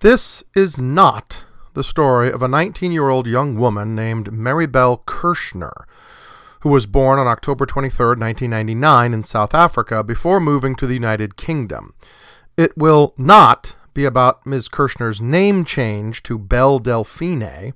This is not the story of a 19 year old young woman named Maribel Kirschner, who was born on October 23, 1999, in South Africa before moving to the United Kingdom. It will not be about Ms. Kirschner's name change to Belle Delphine,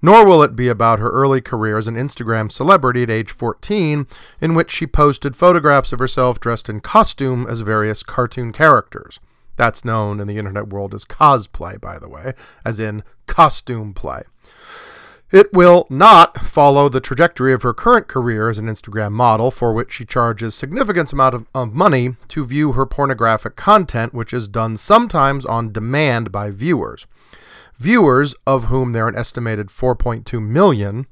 nor will it be about her early career as an Instagram celebrity at age 14, in which she posted photographs of herself dressed in costume as various cartoon characters. That's known in the internet world as cosplay, by the way, as in costume play. It will not follow the trajectory of her current career as an Instagram model, for which she charges significant amount of, of, money to view her pornographic content, which is done sometimes on demand by viewers. Viewers, of whom there are an estimated 4.2 million,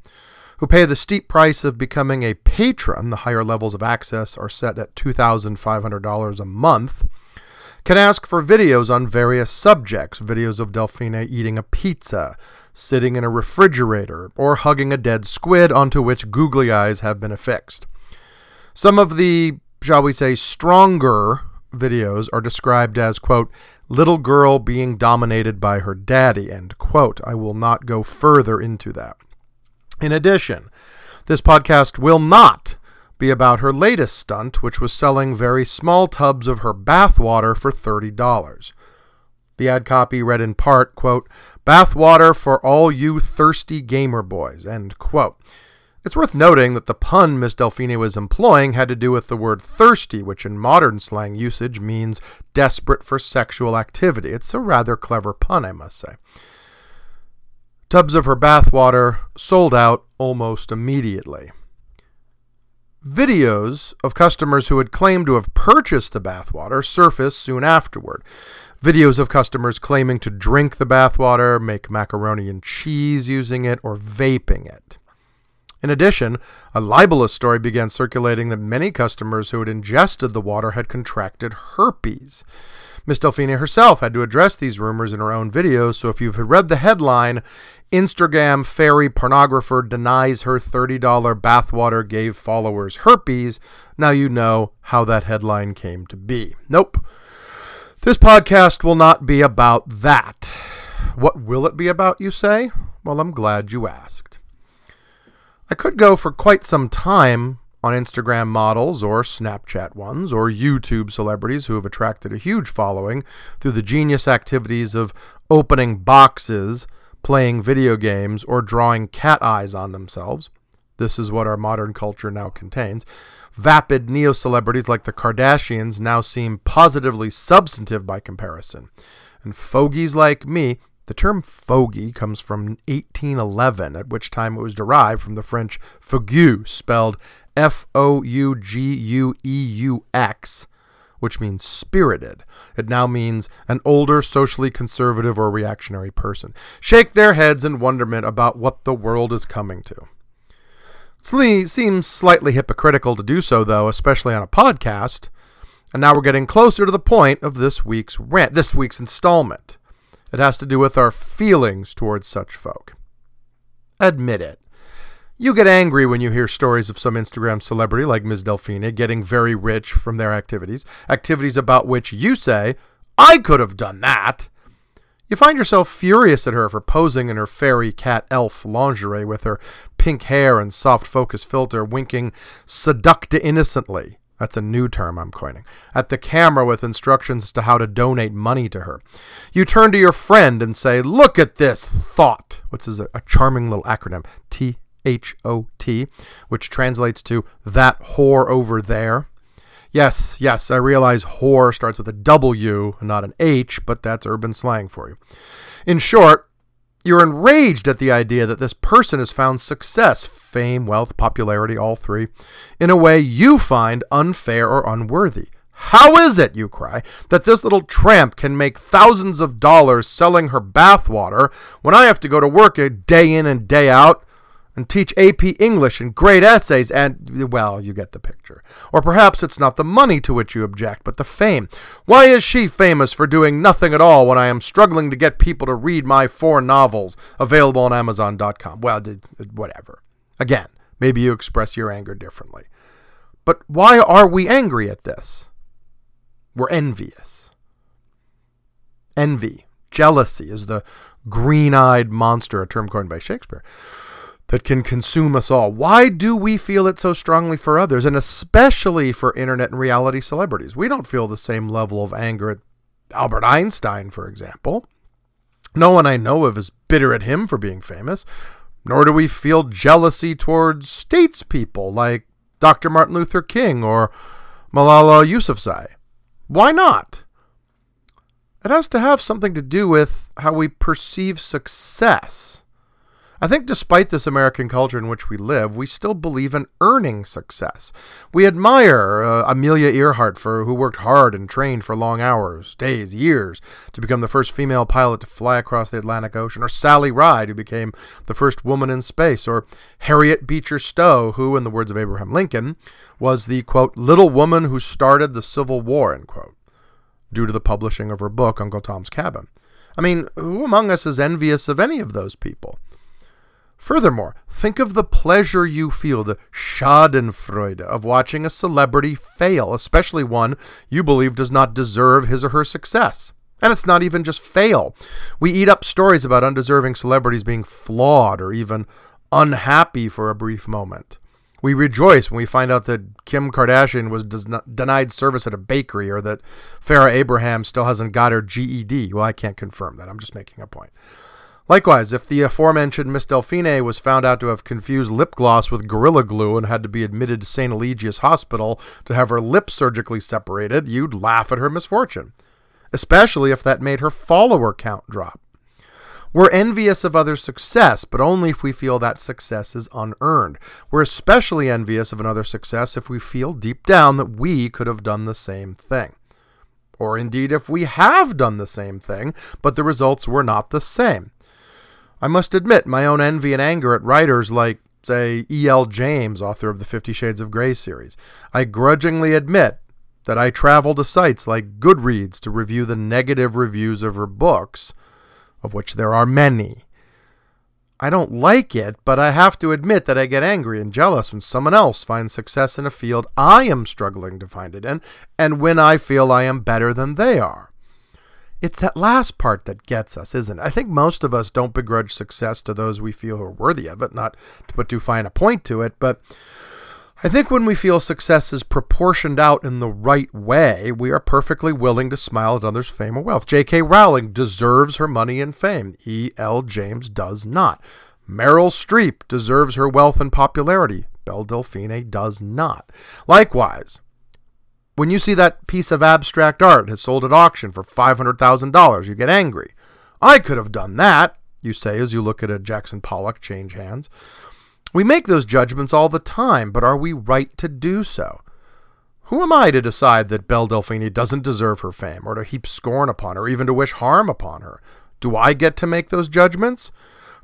who pay the steep price of becoming a patron, the higher levels of access are set at $2,500 a month, can ask for videos on various subjects videos of Delphine eating a pizza, sitting in a refrigerator, or hugging a dead squid onto which googly eyes have been affixed. Some of the, shall we say, stronger videos are described as, quote, little girl being dominated by her daddy, end quote. I will not go further into that. In addition, this podcast will not be about her latest stunt, which was selling very small tubs of her bathwater for $30. The ad copy read in part, quote, Bathwater for all you thirsty gamer boys, end quote. It's worth noting that the pun Miss Delphine was employing had to do with the word thirsty, which in modern slang usage means desperate for sexual activity. It's a rather clever pun, I must say. Tubs of her bathwater sold out almost immediately. Videos of customers who had claimed to have purchased the bathwater surfaced soon afterward. Videos of customers claiming to drink the bathwater, make macaroni and cheese using it, or vaping it. In addition, a libelous story began circulating that many customers who had ingested the water had contracted herpes. Miss Delphine herself had to address these rumors in her own videos, so if you've read the headline, Instagram fairy pornographer denies her $30 bathwater gave followers herpes, now you know how that headline came to be. Nope. This podcast will not be about that. What will it be about, you say? Well, I'm glad you asked. I could go for quite some time on Instagram models or Snapchat ones or YouTube celebrities who have attracted a huge following through the genius activities of opening boxes, playing video games, or drawing cat eyes on themselves. This is what our modern culture now contains. Vapid neo celebrities like the Kardashians now seem positively substantive by comparison. And fogies like me the term fogey comes from 1811, at which time it was derived from the French fougue, spelled F O U G U E U X, which means spirited. It now means an older, socially conservative, or reactionary person. Shake their heads in wonderment about what the world is coming to. It seems slightly hypocritical to do so, though, especially on a podcast. And now we're getting closer to the point of this week's rant, this week's installment. It has to do with our feelings towards such folk. Admit it. You get angry when you hear stories of some Instagram celebrity like Ms. Delphine getting very rich from their activities, activities about which you say, I could have done that. You find yourself furious at her for posing in her fairy cat elf lingerie with her pink hair and soft focus filter, winking seducta innocently that's a new term I'm coining. At the camera with instructions as to how to donate money to her. You turn to your friend and say, Look at this thot, which is a, a charming little acronym T H O T, which translates to that whore over there. Yes, yes, I realize whore starts with a W not an H, but that's urban slang for you. In short, you're enraged at the idea that this person has found success, fame, wealth, popularity, all three, in a way you find unfair or unworthy. How is it, you cry, that this little tramp can make thousands of dollars selling her bathwater when I have to go to work day in and day out and teach AP English and great essays and, well, you get the picture. Or perhaps it's not the money to which you object, but the fame. Why is she famous for doing nothing at all when I am struggling to get people to read my four novels available on Amazon.com? Well, whatever. Again, maybe you express your anger differently. But why are we angry at this? We're envious. Envy jealousy is the green eyed monster, a term coined by Shakespeare, that can consume us all. Why do we feel it so strongly for others, and especially for internet and reality celebrities? We don't feel the same level of anger at Albert Einstein, for example. No one I know of is bitter at him for being famous, nor do we feel jealousy towards statespeople like Dr. Martin Luther King or Malala Yousafzai. Why not? It has to have something to do with how we perceive success. I think despite this American culture in which we live, we still believe in earning success. We admire uh, Amelia Earhart for who worked hard and trained for long hours, days, years to become the first female pilot to fly across the Atlantic Ocean, or Sally Ride who became the first woman in space, or Harriet Beecher Stowe who in the words of Abraham Lincoln was the quote little woman who started the Civil War end quote due to the publishing of her book Uncle Tom's Cabin. I mean, who among us is envious of any of those people? Furthermore, think of the pleasure you feel, the Schadenfreude of watching a celebrity fail, especially one you believe does not deserve his or her success. And it's not even just fail. We eat up stories about undeserving celebrities being flawed or even unhappy for a brief moment. We rejoice when we find out that Kim Kardashian was denied service at a bakery or that Farrah Abraham still hasn't got her GED. Well, I can't confirm that. I'm just making a point. Likewise, if the aforementioned Miss Delphine was found out to have confused lip gloss with Gorilla Glue and had to be admitted to St. Eligius Hospital to have her lips surgically separated, you'd laugh at her misfortune, especially if that made her follower count drop. We're envious of others' success, but only if we feel that success is unearned. We're especially envious of another's success if we feel deep down that we could have done the same thing. Or indeed, if we have done the same thing, but the results were not the same. I must admit my own envy and anger at writers like, say, E.L. James, author of the Fifty Shades of Grey series. I grudgingly admit that I travel to sites like Goodreads to review the negative reviews of her books, of which there are many. I don't like it, but I have to admit that I get angry and jealous when someone else finds success in a field I am struggling to find it in, and when I feel I am better than they are. It's that last part that gets us, isn't it? I think most of us don't begrudge success to those we feel are worthy of it, not to put too fine a point to it, but I think when we feel success is proportioned out in the right way, we are perfectly willing to smile at others' fame or wealth. J.K. Rowling deserves her money and fame. E.L. James does not. Meryl Streep deserves her wealth and popularity. Belle Delphine does not. Likewise, when you see that piece of abstract art has sold at auction for $500,000, you get angry. I could have done that, you say as you look at a Jackson Pollock change hands. We make those judgments all the time, but are we right to do so? Who am I to decide that Belle Delphine doesn't deserve her fame, or to heap scorn upon her, or even to wish harm upon her? Do I get to make those judgments?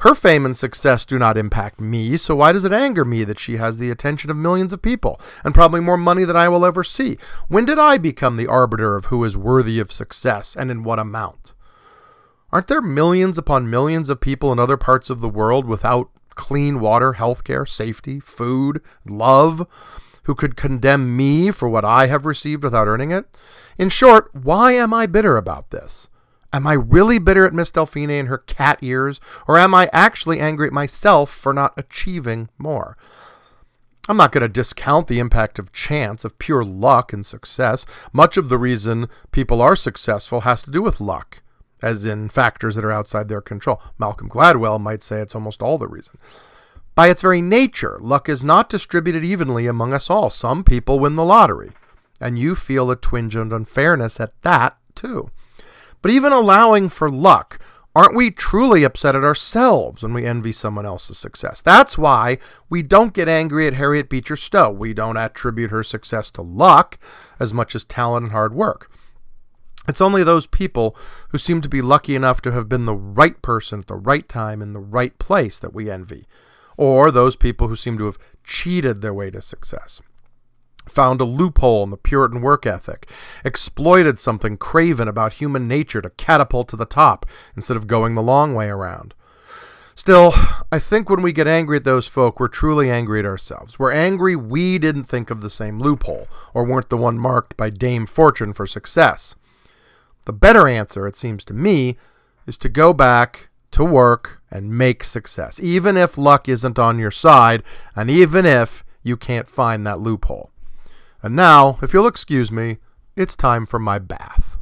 Her fame and success do not impact me, so why does it anger me that she has the attention of millions of people and probably more money than I will ever see? When did I become the arbiter of who is worthy of success and in what amount? Aren't there millions upon millions of people in other parts of the world without clean water, healthcare, safety, food, love, who could condemn me for what I have received without earning it? In short, why am I bitter about this? Am I really bitter at Miss Delphine and her cat ears, or am I actually angry at myself for not achieving more? I'm not going to discount the impact of chance, of pure luck and success. Much of the reason people are successful has to do with luck, as in factors that are outside their control. Malcolm Gladwell might say it's almost all the reason. By its very nature, luck is not distributed evenly among us all. Some people win the lottery, and you feel a twinge of unfairness at that, too. But even allowing for luck, aren't we truly upset at ourselves when we envy someone else's success? That's why we don't get angry at Harriet Beecher Stowe. We don't attribute her success to luck as much as talent and hard work. It's only those people who seem to be lucky enough to have been the right person at the right time in the right place that we envy, or those people who seem to have cheated their way to success found a loophole in the Puritan work ethic, exploited something craven about human nature to catapult to the top instead of going the long way around. Still, I think when we get angry at those folk, we're truly angry at ourselves. We're angry we didn't think of the same loophole, or weren't the one marked by Dame Fortune for success. The better answer, it seems to me, is to go back to work and make success, even if luck isn't on your side, and even if you can't find that loophole. And now, if you'll excuse me, it's time for my bath.